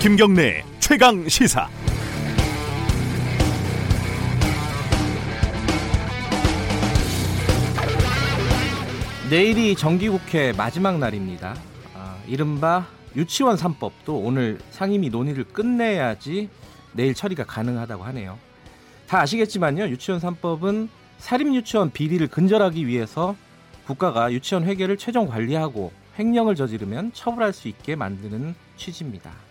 김경래 최강 시사. 내일이 정기국회 마지막 날입니다. 아, 이른바 유치원 3법도 오늘 상임위 논의를 끝내야지 내일 처리가 가능하다고 하네요. 다 아시겠지만요. 유치원 3법은 사립유치원 비리를 근절하기 위해서 국가가 유치원 회계를 최종 관리하고 횡령을 저지르면 처벌할 수 있게 만드는 취지입니다.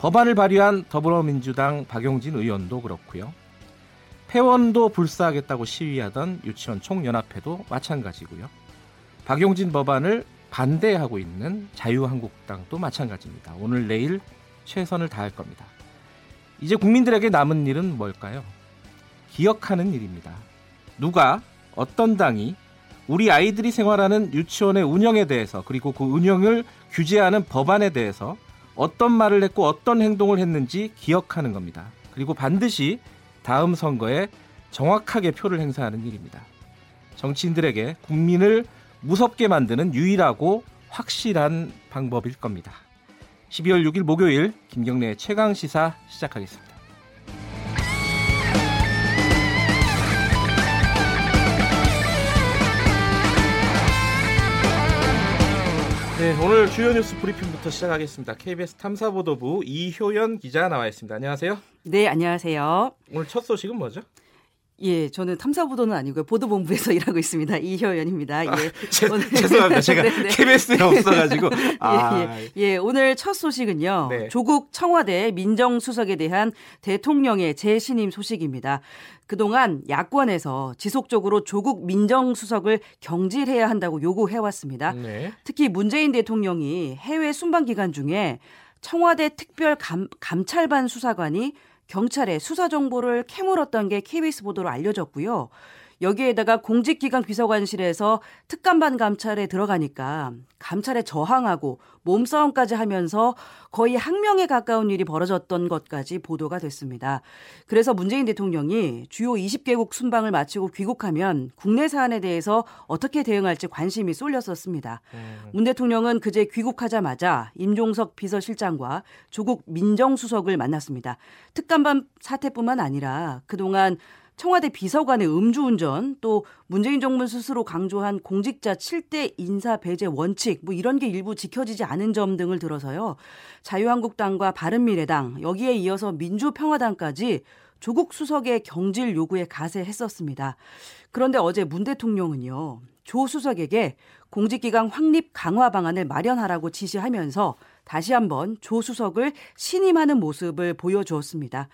법안을 발의한 더불어민주당 박용진 의원도 그렇고요. 폐원도 불사하겠다고 시위하던 유치원 총연합회도 마찬가지고요. 박용진 법안을 반대하고 있는 자유한국당도 마찬가지입니다. 오늘 내일 최선을 다할 겁니다. 이제 국민들에게 남은 일은 뭘까요? 기억하는 일입니다. 누가 어떤 당이 우리 아이들이 생활하는 유치원의 운영에 대해서 그리고 그 운영을 규제하는 법안에 대해서 어떤 말을 했고 어떤 행동을 했는지 기억하는 겁니다. 그리고 반드시 다음 선거에 정확하게 표를 행사하는 일입니다. 정치인들에게 국민을 무섭게 만드는 유일하고 확실한 방법일 겁니다. 12월 6일 목요일 김경래 최강 시사 시작하겠습니다. 네, 오늘 주요 뉴스 브리핑부터 시작하겠습니다. KBS 탐사보도부 이효연 기자 나와 있습니다. 안녕하세요. 네, 안녕하세요. 오늘 첫 소식은 뭐죠? 예, 저는 탐사보도는 아니고요. 보도본부에서 일하고 있습니다. 이효연입니다. 예. 아, 제, 오늘... 죄송합니다. 제가 네, 네. KBS에 없어가지고. 아. 예, 예, 예, 오늘 첫 소식은요. 네. 조국 청와대 민정수석에 대한 대통령의 재신임 소식입니다. 그동안 야권에서 지속적으로 조국 민정수석을 경질해야 한다고 요구해왔습니다. 네. 특히 문재인 대통령이 해외 순방 기간 중에 청와대 특별 감, 감찰반 수사관이 경찰에 수사 정보를 캐물었던 게 KBS 보도로 알려졌고요. 여기에다가 공직기관 비서관실에서 특감반 감찰에 들어가니까 감찰에 저항하고 몸싸움까지 하면서 거의 항명에 가까운 일이 벌어졌던 것까지 보도가 됐습니다. 그래서 문재인 대통령이 주요 20개국 순방을 마치고 귀국하면 국내 사안에 대해서 어떻게 대응할지 관심이 쏠렸었습니다. 음. 문 대통령은 그제 귀국하자마자 임종석 비서실장과 조국 민정수석을 만났습니다. 특감반 사태뿐만 아니라 그동안 청와대 비서관의 음주운전 또 문재인 정부 스스로 강조한 공직자 7대 인사 배제 원칙 뭐 이런 게 일부 지켜지지 않은 점 등을 들어서요. 자유한국당과 바른미래당 여기에 이어서 민주평화당까지 조국 수석의 경질 요구에 가세했었습니다. 그런데 어제 문 대통령은요. 조 수석에게 공직기강 확립 강화 방안을 마련하라고 지시하면서 다시 한번 조 수석을 신임하는 모습을 보여주었습니다.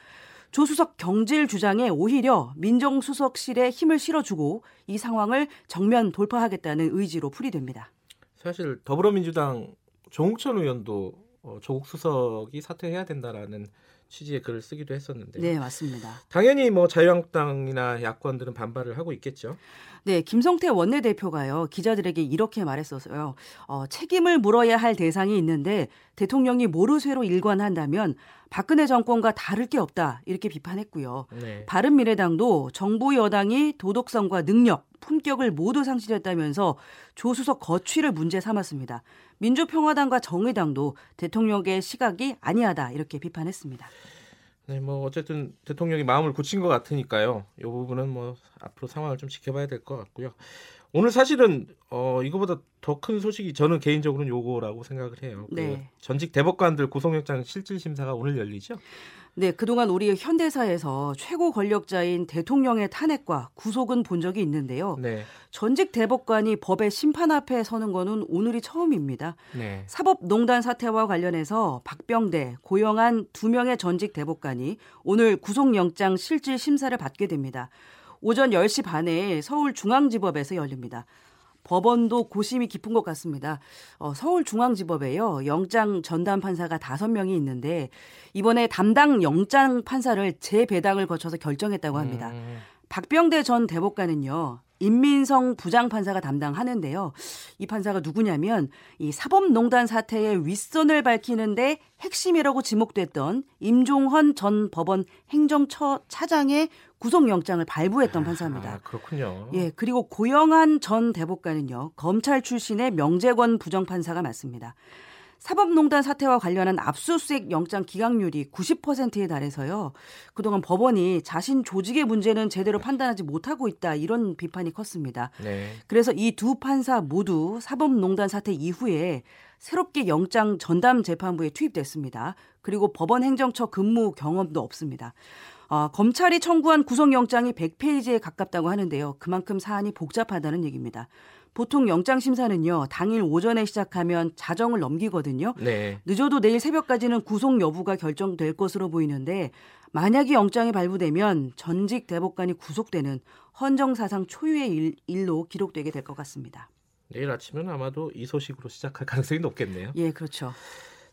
조수석 경질 주장에 오히려 민정수석실에 힘을 실어주고 이 상황을 정면 돌파하겠다는 의지로 풀이됩니다. 사실 더불어민주당 조홍천 의원도 어, 조국 수석이 사퇴해야 된다라는 취지의 글을 쓰기도 했었는데. 네, 맞습니다. 당연히 뭐 자유한국당이나 야권들은 반발을 하고 있겠죠. 네, 김성태 원내대표가요 기자들에게 이렇게 말했었어요. 어, 책임을 물어야 할 대상이 있는데 대통령이 모르쇠로 일관한다면 박근혜 정권과 다를 게 없다 이렇게 비판했고요. 네. 바른미래당도 정부 여당이 도덕성과 능력, 품격을 모두 상실했다면서 조수석 거취를 문제 삼았습니다. 민주평화당과 정의당도 대통령의 시각이 아니하다 이렇게 비판했습니다. 네, 뭐 어쨌든 대통령이 마음을 굳힌 것 같으니까요. 이 부분은 뭐 앞으로 상황을 좀 지켜봐야 될 것 같고요. 오늘 사실은 어 이거보다 더 큰 소식이 저는 개인적으로는 요거라고 생각을 해요. 그 네. 그 전직 대법관들 구속영장 실질 심사가 오늘 열리죠? 네, 그동안 우리 현대사에서 최고 권력자인 대통령의 탄핵과 구속은 본 적이 있는데요. 네. 전직 대법관이 법의 심판 앞에 서는 거는 오늘이 처음입니다. 네. 사법농단 사태와 관련해서 박병대, 고영한 두 명의 전직 대법관이 오늘 구속영장 실질 심사를 받게 됩니다. 오전 10시 반에 서울중앙지법에서 열립니다. 법원도 고심이 깊은 것 같습니다. 어, 서울중앙지법에요. 영장 전담 판사가 5명이 있는데 이번에 담당 영장 판사를 재배당을 거쳐서 결정했다고 합니다. 음. 박병대 전 대법관은요. 임민성 부장판사가 담당하는데요. 이 판사가 누구냐면 이 사법농단 사태의 윗선을 밝히는데 핵심이라고 지목됐던 임종헌 전 법원 행정처 차장의 구속영장을 발부했던 판사입니다. 아, 그렇군요. 예, 그리고 고영한 전 대법관은요. 검찰 출신의 명재권 부정판사가 맞습니다. 사법농단 사태와 관련한 압수수색 영장 기각률이 90%에 달해서요. 그동안 법원이 자신 조직의 문제는 제대로 판단하지 못하고 있다 이런 비판이 컸습니다. 네. 그래서 이 두 판사 모두 사법농단 사태 이후에 새롭게 영장 전담 재판부에 투입됐습니다. 그리고 법원 행정처 근무 경험도 없습니다. 어, 검찰이 청구한 구속영장이 100페이지에 가깝다고 하는데요. 그만큼 사안이 복잡하다는 얘기입니다. 보통 영장 심사는요 당일 오전에 시작하면 자정을 넘기거든요. 네. 늦어도 내일 새벽까지는 구속 여부가 결정될 것으로 보이는데 만약에 영장이 발부되면 전직 대법관이 구속되는 헌정사상 초유의 일, 로 기록되게 될 것 같습니다. 내일 아침은 아마도 이 소식으로 시작할 가능성이 높겠네요. 예, 그렇죠.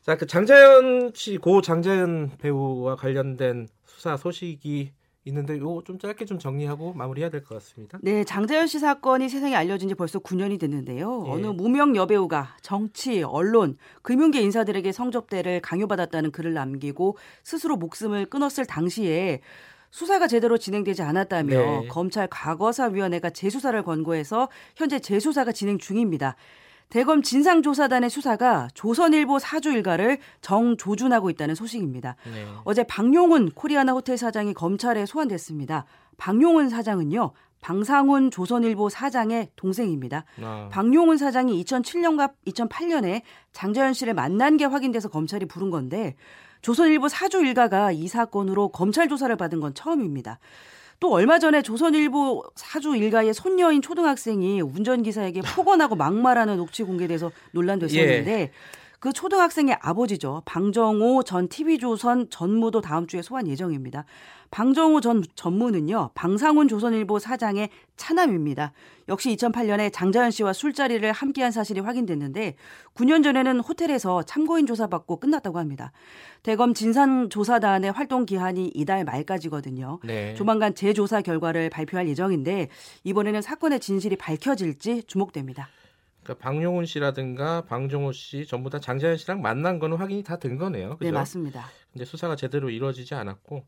자, 그 장자연 씨, 고 장자연 배우와 관련된 수사 소식이 있는데 이거 좀 짧게 좀 정리하고 마무리해야 될 것 같습니다. 네, 장자연 씨 사건이 세상에 알려진 지 벌써 9년이 됐는데요. 예. 어느 무명 여배우가 정치, 언론, 금융계 인사들에게 성접대를 강요받았다는 글을 남기고 스스로 목숨을 끊었을 당시에 수사가 제대로 진행되지 않았다며 네. 검찰 과거사위원회가 재수사를 권고해서 현재 재수사가 진행 중입니다. 대검 진상조사단의 수사가 조선일보 사주 일가를 정조준하고 있다는 소식입니다. 네. 어제 박용훈 코리아나 호텔 사장이 검찰에 소환됐습니다. 박용훈 사장은요. 방상훈 조선일보 사장의 동생입니다. 아. 박용훈 사장이 2007년과 2008년에 장자연 씨를 만난 게 확인돼서 검찰이 부른 건데 조선일보 사주 일가가 이 사건으로 검찰 조사를 받은 건 처음입니다. 또 얼마 전에 조선일보 사주 일가의 손녀인 초등학생이 운전기사에게 폭언하고 막말하는 녹취 공개돼서 논란됐었는데 예. 그 초등학생의 아버지죠. 방정호 전 TV조선 전무도 다음 주에 소환 예정입니다. 방정호 전 전무는요. 방상훈 조선일보 사장의 차남입니다. 역시 2008년에 장자연 씨와 술자리를 함께한 사실이 확인됐는데 9년 전에는 호텔에서 참고인 조사받고 끝났다고 합니다. 대검 진상조사단의 활동 기한이 이달 말까지거든요. 네. 조만간 재조사 결과를 발표할 예정인데 이번에는 사건의 진실이 밝혀질지 주목됩니다. 그러니까 방용훈 씨라든가 방종호 씨 전부 다 장자연 씨랑 만난 거는 확인이 다 된 거네요. 그죠? 네, 맞습니다. 근데 수사가 제대로 이루어지지 않았고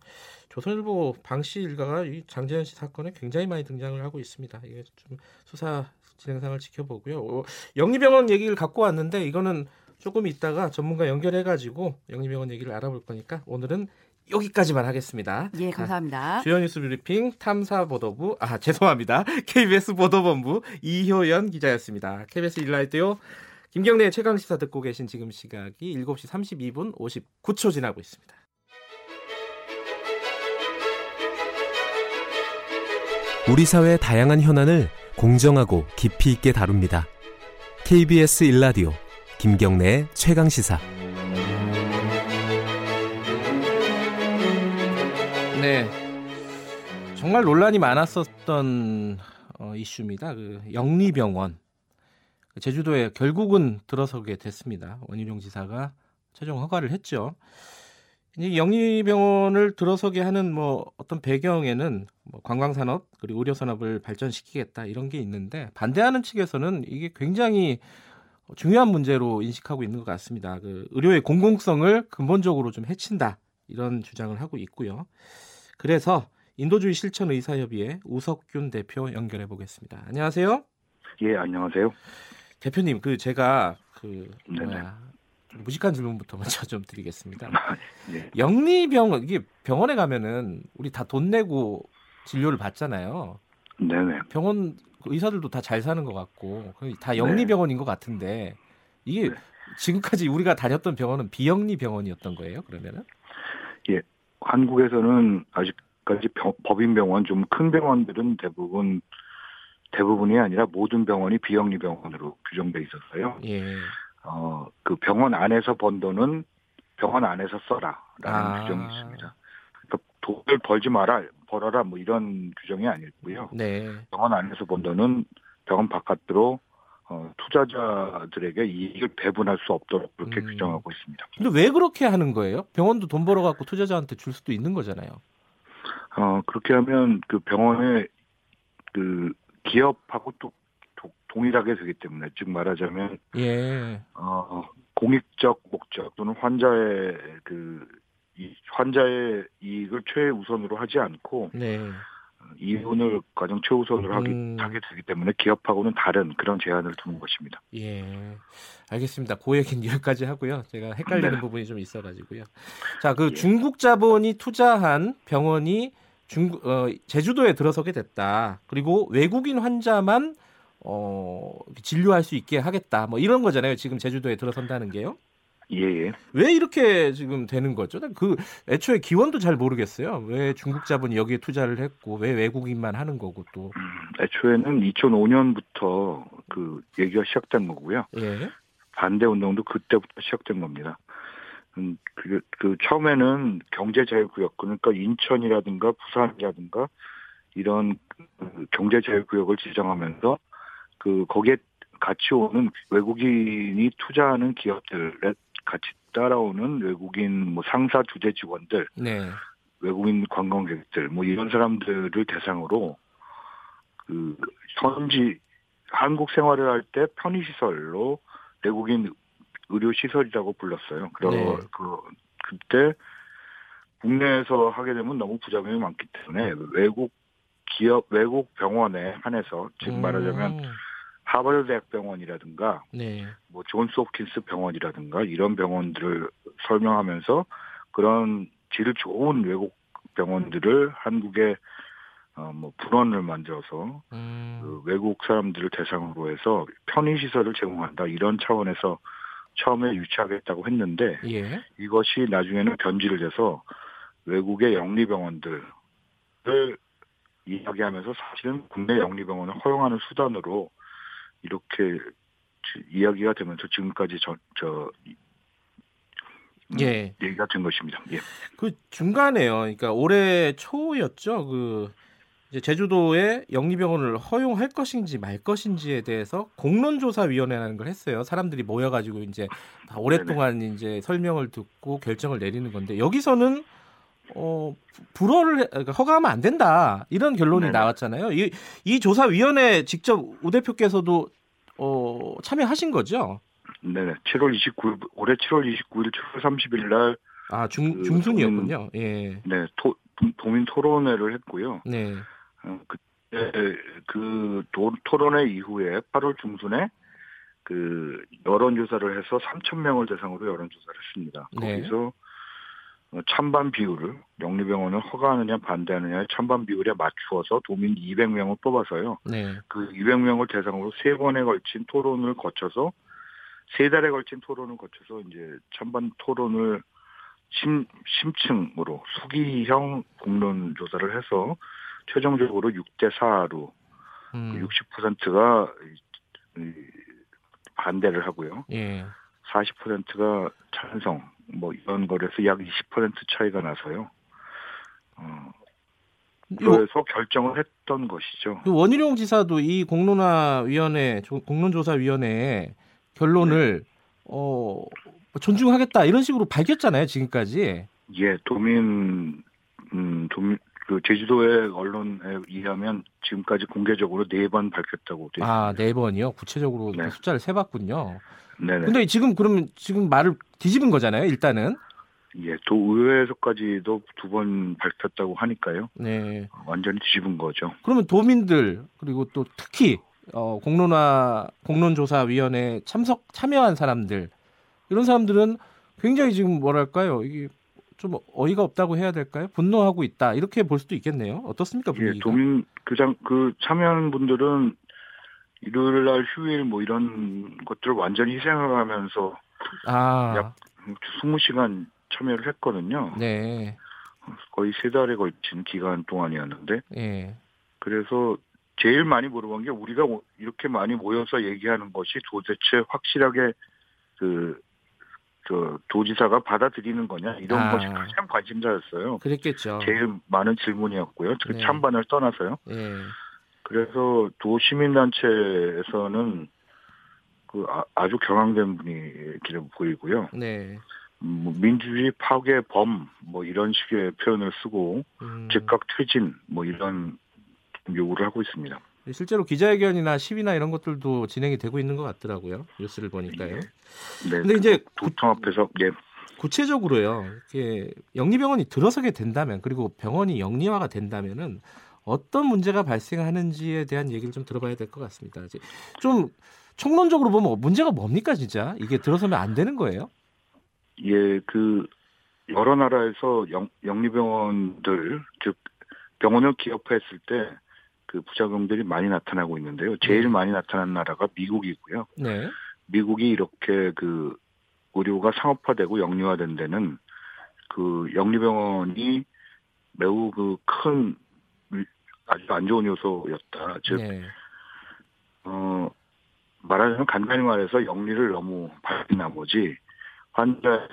조선일보 방 씨 일가가 이 장자연 씨 사건에 굉장히 많이 등장을 하고 있습니다. 이게 좀 수사 진행상을 지켜보고요. 어, 영리병원 얘기를 갖고 왔는데 이거는 조금 있다가 전문가 연결해 가지고 영리병원 얘기를 알아볼 거니까 오늘은 여기까지만 하겠습니다. 예, 감사합니다. 주요 뉴스 브리핑 탐사보도부 아 죄송합니다. KBS 보도본부 이효연 기자였습니다. KBS 일라이트요. 김경래 최강 시사 듣고 계신 지금 시각이 7시 32분 59초 지나고 있습니다. 우리 사회의 다양한 현안을 공정하고 깊이 있게 다룹니다. KBS 일라디오 김경래 최강 시사. 네. 정말 논란이 많았었던 어, 이슈입니다. 그 영리병원 제주도에 결국은 들어서게 됐습니다. 원희룡 지사가 최종 허가를 했죠. 이 영리병원을 들어서게 하는 뭐 어떤 배경에는 뭐 관광산업 그리고 의료산업을 발전시키겠다 이런 게 있는데 반대하는 측에서는 이게 굉장히 중요한 문제로 인식하고 있는 것 같습니다. 그 의료의 공공성을 근본적으로 좀 해친다 이런 주장을 하고 있고요. 그래서 인도주의 실천 의사협의회 우석균 대표 연결해 보겠습니다. 안녕하세요. 예, 안녕하세요. 대표님, 그 제가 그 뭐야 무식한 질문부터 먼저 좀 드리겠습니다. 네. 영리병원 이게 병원에 가면은 우리 다 돈 내고 진료를 받잖아요. 네네. 병원 그 의사들도 다 잘 사는 것 같고 다 영리병원인 것 같은데 이게 네. 지금까지 우리가 다녔던 병원은 비영리 병원이었던 거예요? 그러면은? 예, 한국에서는 아직까지 병, 법인병원 좀 큰 병원들은 대부분 대부분이 아니라 모든 병원이 비영리 병원으로 규정돼 있었어요. 예. 어, 그 병원 안에서 번 돈은 병원 안에서 써라라는 아. 규정이 있습니다. 그러니까 돈을 벌지 마라, 벌어라 뭐 이런 규정이 아니고요. 네. 병원 안에서 번 돈은 병원 바깥으로 어, 투자자들에게 이익을 배분할 수 없도록 그렇게 음. 규정하고 있습니다. 근데 왜 그렇게 하는 거예요? 병원도 돈 벌어 갖고 투자자한테 줄 수도 있는 거잖아요. 어, 그렇게 하면 그 병원의 그 기업하고 또 동일하게 되기 때문에 즉 말하자면 예. 어, 공익적 목적 또는 환자의 그 이, 환자의 이익을 최우선으로 하지 않고 네. 이윤을 가장 최우선으로 하기, 음. 하게 되기 때문에 기업하고는 다른 그런 제안을 두는 것입니다. 예, 알겠습니다. 그 얘기는 여기까지 하고요. 제가 헷갈리는 네. 부분이 좀 있어가지고요. 자, 그 예. 중국 자본이 투자한 병원이 중 어, 제주도에 들어서게 됐다. 그리고 외국인 환자만 어, 진료할 수 있게 하겠다. 뭐 이런 거잖아요. 지금 제주도에 들어선다는 게요. 예, 예. 왜 이렇게 지금 되는 거죠? 그 애초에 기원도 잘 모르겠어요. 왜 중국 자본이 여기에 투자를 했고 왜 외국인만 하는 거고 또. 음, 애초에는 2005년부터 그 얘기가 시작된 거고요. 예. 반대 운동도 그때부터 시작된 겁니다. 음, 그, 그 처음에는 경제자유구역 그러니까 인천이라든가 부산이라든가 이런 그 경제자유구역을 지정하면서 그 거기에 같이 오는 외국인이 투자하는 기업들에 같이 따라오는 외국인 뭐 상사 주재 직원들, 네. 외국인 관광객들 뭐 이런 사람들을 대상으로 그 현지 한국 생활을 할 때 편의 시설로 외국인 의료 시설이라고 불렀어요. 그래서 네. 그 그때 국내에서 하게 되면 너무 부작용이 많기 때문에 외국 기업 외국 병원에 한해서 즉 음. 말하자면 음. 하버드 대학병원이라든가 네. 뭐 존스 홉킨스 병원이라든가 이런 병원들을 설명하면서 그런 질 좋은 외국 병원들을 한국에 어, 뭐 분원을 만들어서 음. 그 외국 사람들을 대상으로 해서 편의 시설을 제공한다 이런 차원에서 처음에 유치하겠다고 했는데 예. 이것이 나중에는 변질을 돼서 외국의 영리병원들을 이야기하면서 사실은 국내 영리병원을 허용하는 수단으로 이렇게 이야기가 되면서 지금까지 저, 저 음, 예. 얘기가 된 것입니다. 예. 그 중간에요. 그러니까 올해 초였죠. 그 이제 제주도에 영리병원을 허용할 것인지 말 것인지에 대해서 공론조사위원회라는 걸 했어요. 사람들이 모여가지고 이제 다 오랫동안 네네. 이제 설명을 듣고 결정을 내리는 건데 여기서는 어 불허를 그러니까 허가하면 안 된다 이런 결론이 네네. 나왔잖아요. 이, 이 조사위원회 직접 우 대표께서도 어 참여하신 거죠? 네, 7월 29일 올해 7월 29일 7월 30일 날 아, 중, 그 중순이었군요. 예. 네, 토, 도민 토론회를 했고요. 네. 어, 그때 그 도, 토론회 이후에 8월 중순에 그 여론조사를 해서 3천 명을 대상으로 여론조사를 했습니다. 네. 거기서 어, 찬반 비율을 영리병원을 허가하느냐 반대하느냐의 찬반 비율에 맞추어서 도민 200명을 뽑아서요. 네. 그 200명을 대상으로 세 번에 걸친 토론을 거쳐서 세 달에 걸친 토론을 거쳐서 이제 찬반 토론을 심, 심층으로 수기형 공론 조사를 해서 최종적으로 6대 4로 음. 60%가 반대를 하고요. 예. 40%가 찬성 뭐 이런 거에서 약 20% 차이가 나서요. 어, 그래서 결정을 했던 것이죠. 그 원희룡 지사도 이 공론화위원회, 공론조사위원회 결론을 네. 어, 존중하겠다 이런 식으로 밝혔잖아요 지금까지. 예, 도민, 음, 도민 그 제주도의 언론에 의하면 지금까지 공개적으로 네 번 밝혔다고 되어 아, 네 번이요? 구체적으로 네. 숫자를 세 봤군요. 네네. 근데 지금 그러면 지금 말을 뒤집은 거잖아요, 일단은. 예, 도의회에서까지도 두 번 밝혔다고 하니까요. 네. 완전히 뒤집은 거죠. 그러면 도민들 그리고 또 특히 어, 공론화 공론조사위원회 참석 참여한 사람들 이런 사람들은 굉장히 지금 뭐랄까요 이게 좀 어이가 없다고 해야 될까요? 분노하고 있다 이렇게 볼 수도 있겠네요. 어떻습니까 예, 분위기가? 예, 도민 그장 그 참여하는 분들은 일요일 날 휴일 뭐 이런 것들을 완전히 희생하면서 아. 약 20시간 참여를 했거든요. 네. 거의 세 달에 걸친 기간 동안이었는데. 네. 그래서 제일 많이 물어본 게 우리가 이렇게 많이 모여서 얘기하는 것이 도대체 확실하게 그, 저, 도지사가 받아들이는 거냐, 이런 아. 것이 가장 관심사였어요. 그랬겠죠. 제일 많은 질문이었고요. 그 네. 찬반을 떠나서요. 네. 그래서 도시민단체에서는 그 아, 주 경황된 분위기를 보이고요. 네. 음, 뭐 민주주의 파괴 범뭐 이런 식의 표현을 쓰고 음. 즉각 퇴진 뭐 이런 요구를 하고 있습니다. 실제로 기자회견이나 시위나 이런 것들도 진행이 되고 있는 것 같더라고요. 뉴스를 보니까요. 네. 네. 근데 이제 도청 앞에서 예. 구체적으로요. 이렇게 영리병원이 들어서게 된다면 그리고 병원이 영리화가 된다면은 어떤 문제가 발생하는지에 대한 얘기를 좀 들어봐야 될 것 같습니다. 좀 총론적으로 보면 문제가 뭡니까 진짜 이게 들어서면 안 되는 거예요? 예, 그 여러 나라에서 영, 영리병원들 즉 병원을 기업화했을 때 그 부작용들이 많이 나타나고 있는데요. 제일 네. 많이 나타난 나라가 미국이고요. 네. 미국이 이렇게 그 의료가 상업화되고 영리화된 데는 그 영리병원이 매우 그 큰 아주 안 좋은 요소였다. 즉, 네. 어, 말하자면 간단히 말해서 영리를 너무 밝힌 나머지 환자에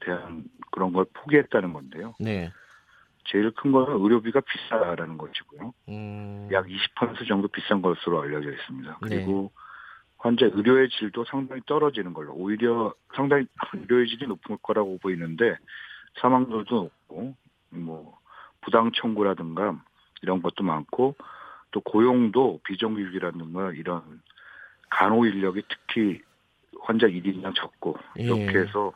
대한 그런 걸 포기했다는 건데요. 네. 제일 큰 거는 의료비가 비싸다는 것이고요. 음. 약 20% 정도 비싼 것으로 알려져 있습니다. 그리고 네. 환자 의료의 질도 상당히 떨어지는 걸로 오히려 상당히 의료의 질이 높을 거라고 보이는데 사망률도 높고 뭐 부당 청구라든가 이런 것도 많고 또 고용도 비정규직이라든가 이런 간호 인력이 특히 환자 1인당 적고 예. 이렇게 해서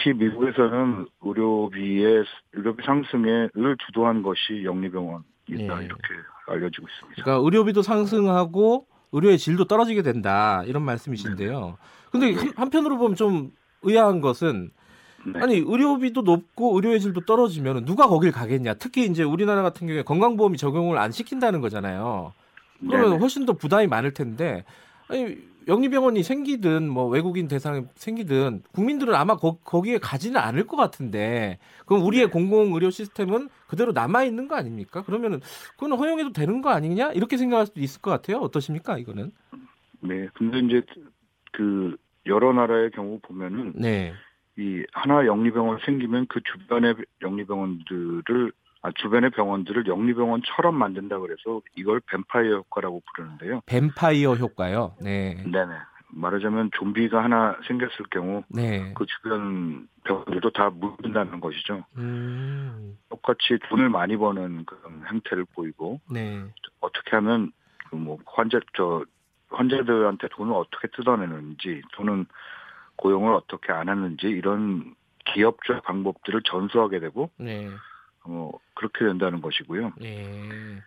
특히 미국에서는 의료비의 의료비 상승에를 주도한 것이 영리병원이다 예. 이렇게 알려지고 있습니다. 그러니까 의료비도 상승하고 의료의 질도 떨어지게 된다 이런 말씀이신데요. 근데 네. 한편으로 보면 좀 의아한 것은 네. 아니 의료비도 높고 의료의 질도 떨어지면 누가 거길 가겠냐? 특히 이제 우리나라 같은 경우에 건강보험이 적용을 안 시킨다는 거잖아요. 그러면 네 훨씬 더 부담이 많을 텐데 아니 영리병원이 생기든 뭐 외국인 대상이 생기든 국민들은 아마 거, 기에 가지는 않을 것 같은데 그럼 우리의 네. 공공 의료 시스템은 그대로 남아 있는 거 아닙니까? 그러면은 그건 허용해도 되는 거 아니냐 이렇게 생각할 수도 있을 것 같아요. 어떠십니까 이거는? 네, 근데 이제 그 여러 나라의 경우 보면은 네. 이 하나 영리병원 생기면 그 주변의 영리병원들을 아, 주변의 병원들을 영리병원처럼 만든다 그래서 이걸 뱀파이어 효과라고 부르는데요. 뱀파이어 효과요? 네. 네네. 말하자면 좀비가 하나 생겼을 경우 네. 그 주변 병원들도 다 물든다는 것이죠. 음. 똑같이 돈을 많이 버는 그런 행태를 보이고 네. 어떻게 하면 그 뭐 환자 저 환자들한테 돈을 어떻게 뜯어내는지 돈은 고용을 어떻게 안 하는지 이런 기업적 방법들을 전수하게 되고 네. 어, 그렇게 된다는 것이고요. 네.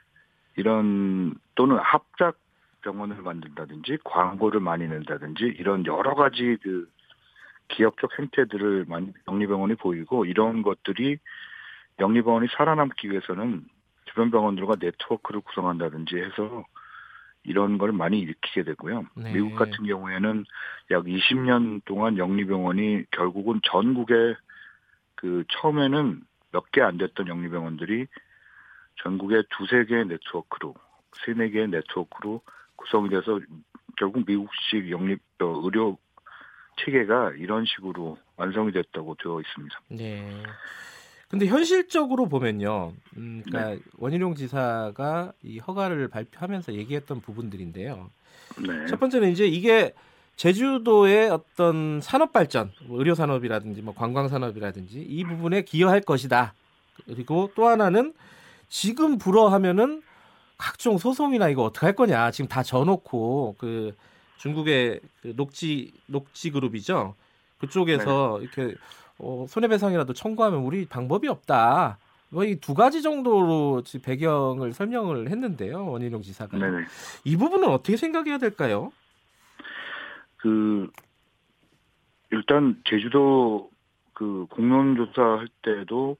이런 또는 합작 병원을 만든다든지 광고를 많이 낸다든지 이런 여러 가지 그 기업적 행태들을 많이 영리병원이 보이고 이런 것들이 영리병원이 살아남기 위해서는 주변 병원들과 네트워크를 구성한다든지 해서 이런 걸 많이 일으키게 되고요. 네. 미국 같은 경우에는 약 20년 동안 영리병원이 결국은 전국에 그 처음에는 몇 개 안 됐던 영리병원들이 전국에 두세 개의 네트워크로 세네 개의 네트워크로 구성이 돼서 결국 미국식 영리 어, 의료 체계가 이런 식으로 완성이 됐다고 되어 있습니다. 네. 근데 현실적으로 보면요, 음, 그러니까 네. 원희룡 지사가 이 허가를 발표하면서 얘기했던 부분들인데요. 네. 첫 번째는 이제 이게 제주도의 어떤 산업 발전, 뭐 의료 산업이라든지 뭐 관광 산업이라든지 이 부분에 기여할 것이다. 그리고 또 하나는 지금 불어하면은 각종 소송이나 이거 어떻게 할 거냐. 지금 다 져놓고 그 중국의 그 녹지 녹지 그룹이죠. 그쪽에서 네. 이렇게 어, 손해배상이라도 청구하면 우리 방법이 없다. 뭐 이 두 가지 정도로 배경을 설명을 했는데요. 원희룡 지사가. 네네. 이 부분은 어떻게 생각해야 될까요? 그 일단 제주도 그 공론조사 할 때도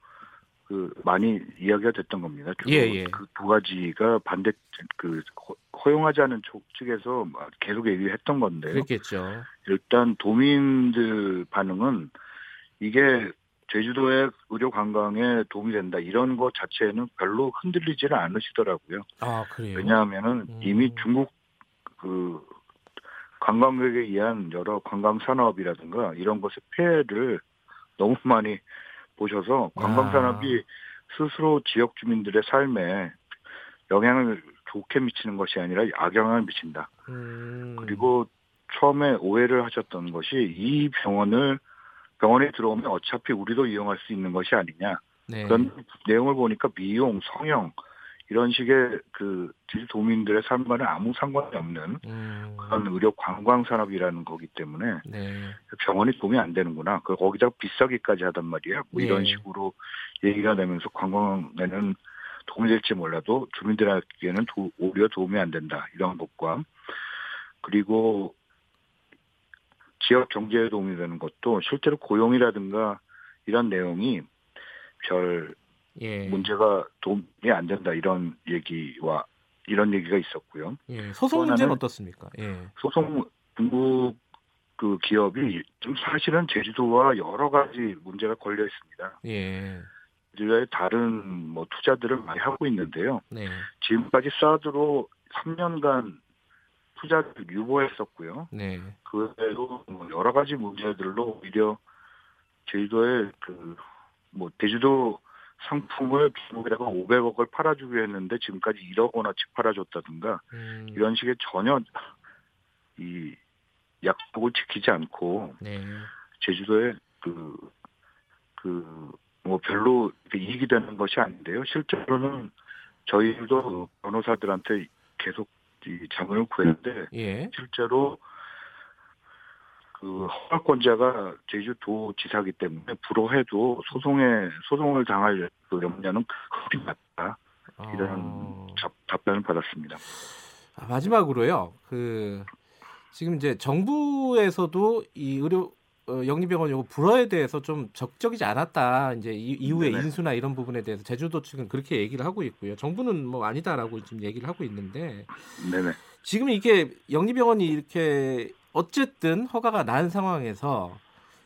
그 많이 이야기가 됐던 겁니다. 예, 예. 그두 가지가 반대 그 허용하지 않은 쪽 측에서 계속 얘기했던 건데요. 그렇겠죠. 일단 도민들 반응은 이게 제주도의 의료 관광에 도움이 된다 이런 것 자체는 별로 흔들리지는 않으시더라고요. 아 그래요? 왜냐하면은 음. 이미 중국 그 관광객에 의한 여러 관광 산업이라든가 이런 것의 폐해를 너무 많이 보셔서 관광 산업이 아. 스스로 지역 주민들의 삶에 영향을 좋게 미치는 것이 아니라 악영향을 미친다. 음. 그리고 처음에 오해를 하셨던 것이 이 병원을 병원에 들어오면 어차피 우리도 이용할 수 있는 것이 아니냐. 네. 그런 내용을 보니까 미용, 성형 이런 식의 그 제주도민들의 삶과는 아무 상관이 없는 음. 그런 의료 관광 산업이라는 거기 때문에 네. 병원이 도움이 안 되는구나. 그 거기다 비싸기까지 하단 말이야. 뭐 네. 이런 식으로 얘기가 되면서 관광에는 도움이 될지 몰라도 주민들에게는 도, 오히려 도움이 안 된다 이런 것과 그리고 지역 경제에 도움이 되는 것도 실제로 고용이라든가 이런 내용이 별 예. 문제가 도움이 안 된다 이런 얘기와 이런 얘기가 있었고요. 예. 소송 문제는 어떻습니까? 예. 소송 중국 그 기업이 좀 사실은 제주도와 여러 가지 문제가 걸려 있습니다. 예. 제주도에 다른 뭐 투자들을 많이 하고 있는데요. 네. 지금까지 사드로 3년간 투자를 유보했었고요. 네. 그 외에도 뭐 여러 가지 문제들로 오히려 제주도에 그뭐 제주도 상품을 중국에다가 500억을 팔아주기로 했는데 지금까지 1억 원어치 팔아줬다든가 음. 이런 식의 전혀 이 약속을 지키지 않고 네. 제주도에 그 그 뭐 별로 이익이 되는 것이 아닌데요. 실제로는 저희도 변호사들한테 계속 이 자문을 구했는데 예. 실제로 그 허가권자가 제주도 지사기 때문에 불허해도 소송에 소송을 당할 그 염려는 크게 낮다 이런 아... 답변을 받았습니다. 아, 마지막으로요. 그 지금 이제 정부에서도 이 의료 어, 영리병원 요거 불허에 대해서 좀 적적이지 않았다. 이제 이, 후에 인수나 이런 부분에 대해서 제주도 측은 그렇게 얘기를 하고 있고요. 정부는 뭐 아니다라고 지금 얘기를 하고 있는데. 네네. 지금 이게 영리병원이 이렇게 어쨌든 허가가 난 상황에서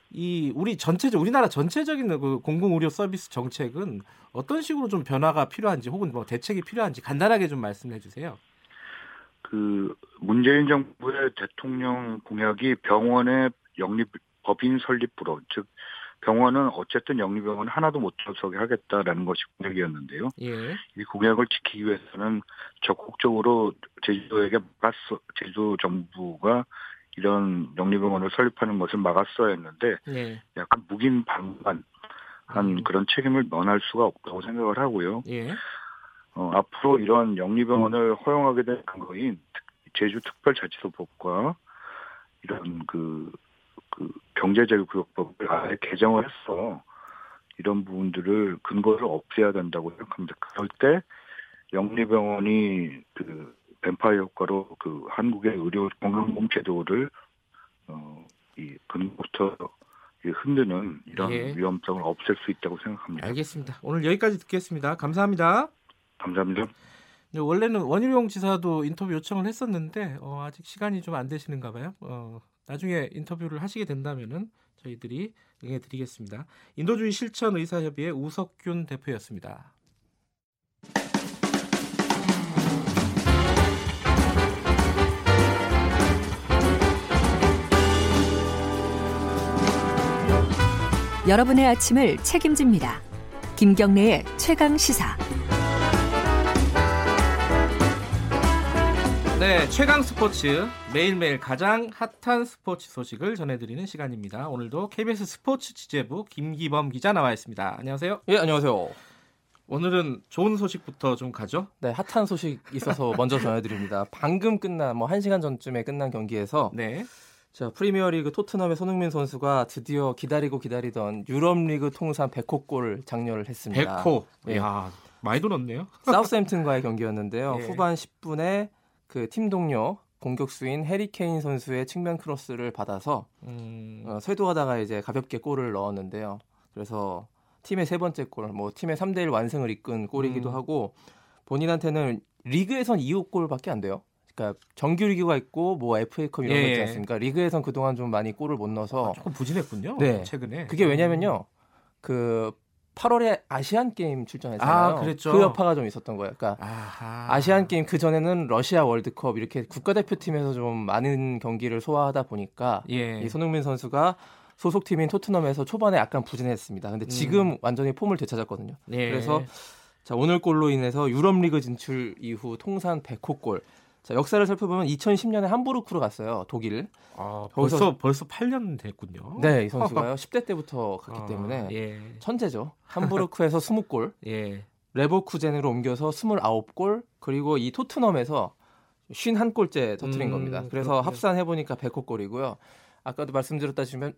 이 우리 전체적 우리나라 전체적인 그 공공 의료 서비스 정책은 어떤 식으로 좀 변화가 필요한지 혹은 뭐 대책이 필요한지 간단하게 좀 말씀해 주세요. 그 문재인 정부의 대통령 공약이 병원의 영립 법인 설립 불허 즉 병원은 어쨌든 영리병원 하나도 못 들어서게 하겠다라는 것이 공약이었는데요. 예. 이 공약을 지키기 위해서는 적극적으로 제주도에게 제주도 정부가 이런 영리병원을 설립하는 것을 막았어야 했는데 예. 약간 묵인 방관한 음. 그런 책임을 면할 수가 없다고 생각을 하고요. 예. 어, 앞으로 이런 영리병원을 허용하게 된 근거인 제주특별자치도법과 이런 그, 그 경제자유구역법을 아예 개정을 했어 이런 부분들을 근거를 없애야 된다고 생각합니다. 그럴 때 영리병원이 그 뱀파이어 효과로 그 한국의 의료 건강보험 제도를 어이 근거부터 흔드는 이런 예. 위험성을 없앨 수 있다고 생각합니다. 알겠습니다. 오늘 여기까지 듣겠습니다. 감사합니다. 감사합니다. 네, 원래는 원희룡 지사도 인터뷰 요청을 했었는데 어, 아직 시간이 좀 안 되시는가 봐요. 어, 나중에 인터뷰를 하시게 된다면은 저희들이 응해드리겠습니다. 인도주의 실천 의사협의회 우석균 대표였습니다. 여러분의 아침을 책임집니다. 김경래의 최강 시사. 네, 최강 스포츠 매일매일 가장 핫한 스포츠 소식을 전해드리는 시간입니다. 오늘도 KBS 스포츠 취재부 김기범 기자 나와 있습니다. 안녕하세요. 예, 안녕하세요. 오늘은 좋은 소식부터 좀 가죠. 네, 핫한 소식 있어서 먼저 전해드립니다. 방금 끝난 뭐 1시간 전쯤에 끝난 경기에서 네. 자, 프리미어리그 토트넘의 손흥민 선수가 드디어 기다리고 기다리던 유럽리그 통산 100호 골을 장렬을 했습니다. 100호. 네. 야, 많이 돌았네요. 사우스햄튼과의 경기였는데요. 예. 후반 10분에 그 팀 동료 공격수인 해리 케인 선수의 측면 크로스를 받아서 음... 어, 쇄도하다가 이제 가볍게 골을 넣었는데요. 그래서 팀의 세 번째 골, 뭐 팀의 3대 1 완승을 이끈 골이기도 음... 하고 본인한테는 리그에선 2호 골밖에 안 돼요. 그러니까 정규 리그가 있고 뭐 FA컵 이런 예. 거 있지 예. 않습니까? 리그에선 그동안 좀 많이 골을 못 넣어서 아, 조금 부진했군요. 네. 최근에. 그게 왜냐면요. 그 8월에 아시안 게임 출전했잖아요. 아, 그랬죠. 그 여파가 좀 있었던 거예요. 그러니까 아하. 아시안 게임 그 전에는 러시아 월드컵 이렇게 국가대표팀에서 좀 많은 경기를 소화하다 보니까 예. 이 손흥민 선수가 소속팀인 토트넘에서 초반에 약간 부진했습니다. 근데 음. 지금 음. 완전히 폼을 되찾았거든요. 예. 그래서 자, 오늘 골로 인해서 유럽 리그 진출 이후 통산 100호 골. 자, 역사를 살펴보면 2010년에 함부르크로 갔어요. 독일. 아, 벌써 벌써 8년 됐군요. 네, 이 선수가요. 10대 때부터 갔기 아, 때문에 예. 천재죠. 함부르크에서 20골. 예. 레버쿠젠으로 옮겨서 29골, 그리고 이 토트넘에서 51골째 터트린 음, 겁니다. 그래서 그렇군요. 합산해 보니까 100호 골이고요. 아까도 말씀드렸다시피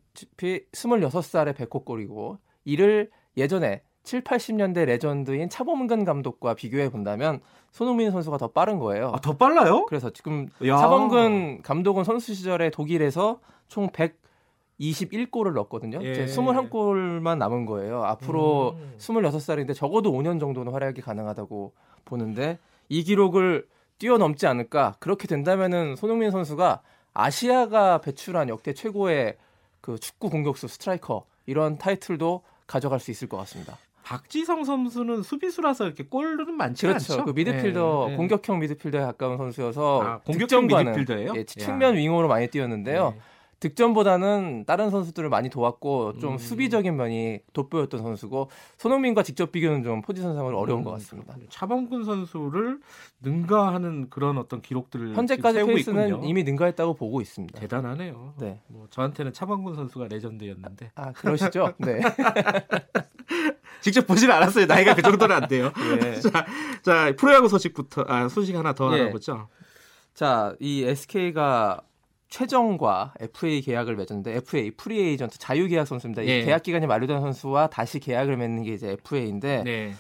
26살에 100호 골이고 이를 예전에 7, 80년대 레전드인 차범근 감독과 비교해 본다면 손흥민 선수가 더 빠른 거예요. 아, 더 빨라요? 그래서 지금 야. 차범근 감독은 선수 시절에 독일에서 총 121골을 넣었거든요. 예. 이제 21골만 남은 거예요. 앞으로 음. 26살인데 적어도 5년 정도는 활약이 가능하다고 보는데 이 기록을 뛰어넘지 않을까? 그렇게 된다면은 손흥민 선수가 아시아가 배출한 역대 최고의 그 축구 공격수 스트라이커 이런 타이틀도 가져갈 수 있을 것 같습니다. 박지성 선수는 수비수라서 이렇게 골은 많지 그렇죠. 않죠. 그 미드필더 네, 네. 공격형 미드필더에 가까운 선수여서 아, 공격형 미드필더예요? 예, 측면 윙어로 많이 뛰었는데요. 네. 득점보다는 다른 선수들을 많이 도왔고 좀 음. 수비적인 면이 돋보였던 선수고 손흥민과 직접 비교는 좀 포지션상으로 어려운 음. 것 같습니다. 차범근 선수를 능가하는 그런 어떤 기록들을 현재까지 페이스는. 이미 능가했다고 보고 있습니다. 대단하네요. 네. 뭐 저한테는 차범근 선수가 레전드였는데. 아 그러시죠? 네. 직접 보지는 않았어요. 나이가 그 정도는 안 돼요. 예. 자, 자 프로야구 소식부터 아, 소식 하나 더 예. 알아보죠. 자, 이 SK가 최정과 FA 계약을 맺었는데 FA free agent 자유 계약 선수입니다. 예. 계약 기간이 만료된 선수와 다시 계약을 맺는 게 이제 FA인데 네.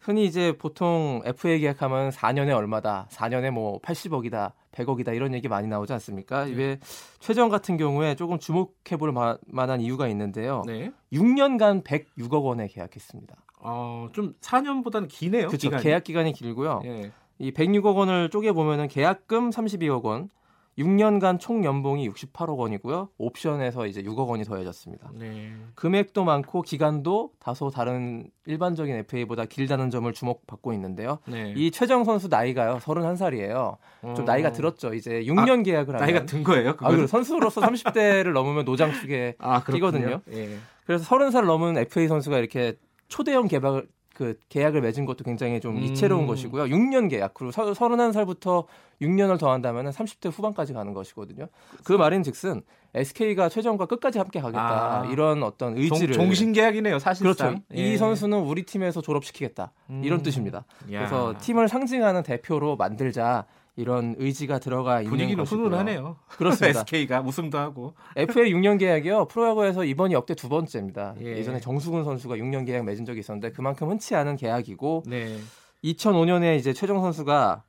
흔히 이제 보통 FA 계약하면 4년에 얼마다, 4년에 뭐 80억이다, 100억이다 이런 얘기 많이 나오지 않습니까? 네. 왜 최정 같은 경우에 조금 주목해 볼 만한 이유가 있는데요. 네. 6년간 106억 원에 계약했습니다. 어, 좀 4년보다는 기네요. 그렇죠. 계약 기간이 길고요. 네. 이 106억 원을 쪼개 보면은 계약금 32억 원, 6년간 총 연봉이 68억 원이고요. 옵션에서 이제 6억 원이 더해졌습니다. 네. 금액도 많고 기간도 다소 다른 일반적인 FA보다 길다는 점을 주목받고 있는데요. 네. 이 최정 선수 나이가요. 31살이에요. 좀 어... 나이가 들었죠. 이제 6년 아, 계약을 하면 나이가 든 거예요? 아, 그리고 선수로서 30대를 넘으면 노장 축에 아, 끼거든요. 예. 그래서 30살 넘은 FA 선수가 이렇게 초대형 개발 그 계약을 맺은 것도 굉장히 좀 음. 이채로운 것이고요. 6년 계약 그리고 31살부터 6년을 더한다면 30대 후반까지 가는 것이거든요. 그 말인즉슨 SK가 최정과 끝까지 함께 가겠다 아. 이런 어떤 의지를 종, 신 계약이네요 사실상. 그렇죠. 예. 이 선수는 우리 팀에서 졸업시키겠다 음. 이런 뜻입니다. 야. 그래서 팀을 상징하는 대표로 만들자 이런 의지가 들어가 있는 분위기는 훈훈하네요. 그렇습니다. SK가 우승도 하고 FA 6년 계약이요. 프로야구에서 이번이 역대 두 번째입니다. 예. 전에 정수근 선수가 6년 계약 맺은 적이 있었는데 그만큼 흔치 않은 계약이고 네. 2005년에 이제 최정 선수가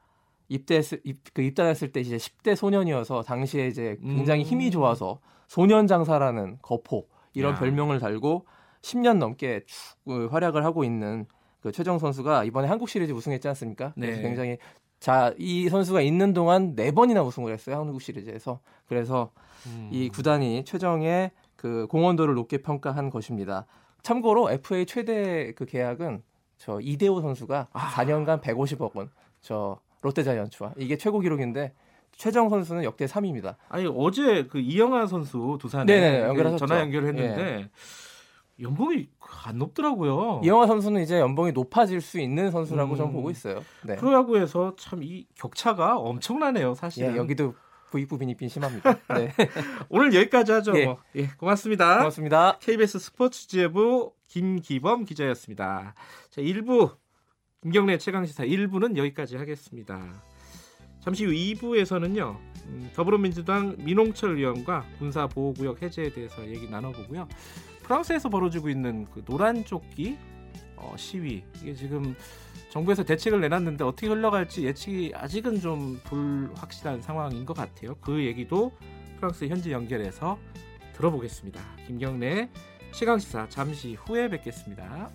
입대했을 입, 그 입단했을 때 이제 10대 소년이어서 당시에 이제 굉장히 음. 힘이 좋아서 소년 장사라는 거포 이런 야. 별명을 달고 10년 넘게 쭉그 활약을 하고 있는 그 최정 선수가 이번에 한국 시리즈 우승했지 않습니까? 네. 그래서 굉장히 자, 이 선수가 있는 동안 네 번이나 우승을 했어요. 한국 시리즈에서. 그래서 음. 이 구단이 최정의 그 공헌도를 높게 평가한 것입니다. 참고로 FA 최대 그 계약은 저 이대호 선수가 아. 4년간 150억 원. 저 롯데 자이언츠와 이게 최고 기록인데 최정 선수는 역대 3위입니다. 아니 어제 그 이영하 선수 두산에 그 전화 연결을 했는데 네. 연봉이 안 높더라고요. 이영하 선수는 이제 연봉이 높아질 수 있는 선수라고 음, 저는 보고 있어요. 네. 프로야구에서 참 이 격차가 엄청나네요, 사실. 예, 여기도 부익부 빈입빈 심합니다. 네. 오늘 여기까지 하죠. 예. 뭐. 예, 고맙습니다. 고맙습니다. KBS 스포츠지부 김기범 기자였습니다. 자, 1부 김경래 최강시사 1부는 여기까지 하겠습니다. 잠시 후 2부에서는요. 음, 더불어민주당 민홍철 의원과 군사보호구역 해제에 대해서 얘기 나눠보고요. 프랑스에서 벌어지고 있는 그 노란 조끼 어, 시위 이게 지금 정부에서 대책을 내놨는데 어떻게 흘러갈지 예측이 아직은 좀 불확실한 상황인 것 같아요. 그 얘기도 프랑스 현지 연결해서 들어보겠습니다. 김경래 시강시사 잠시 후에 뵙겠습니다.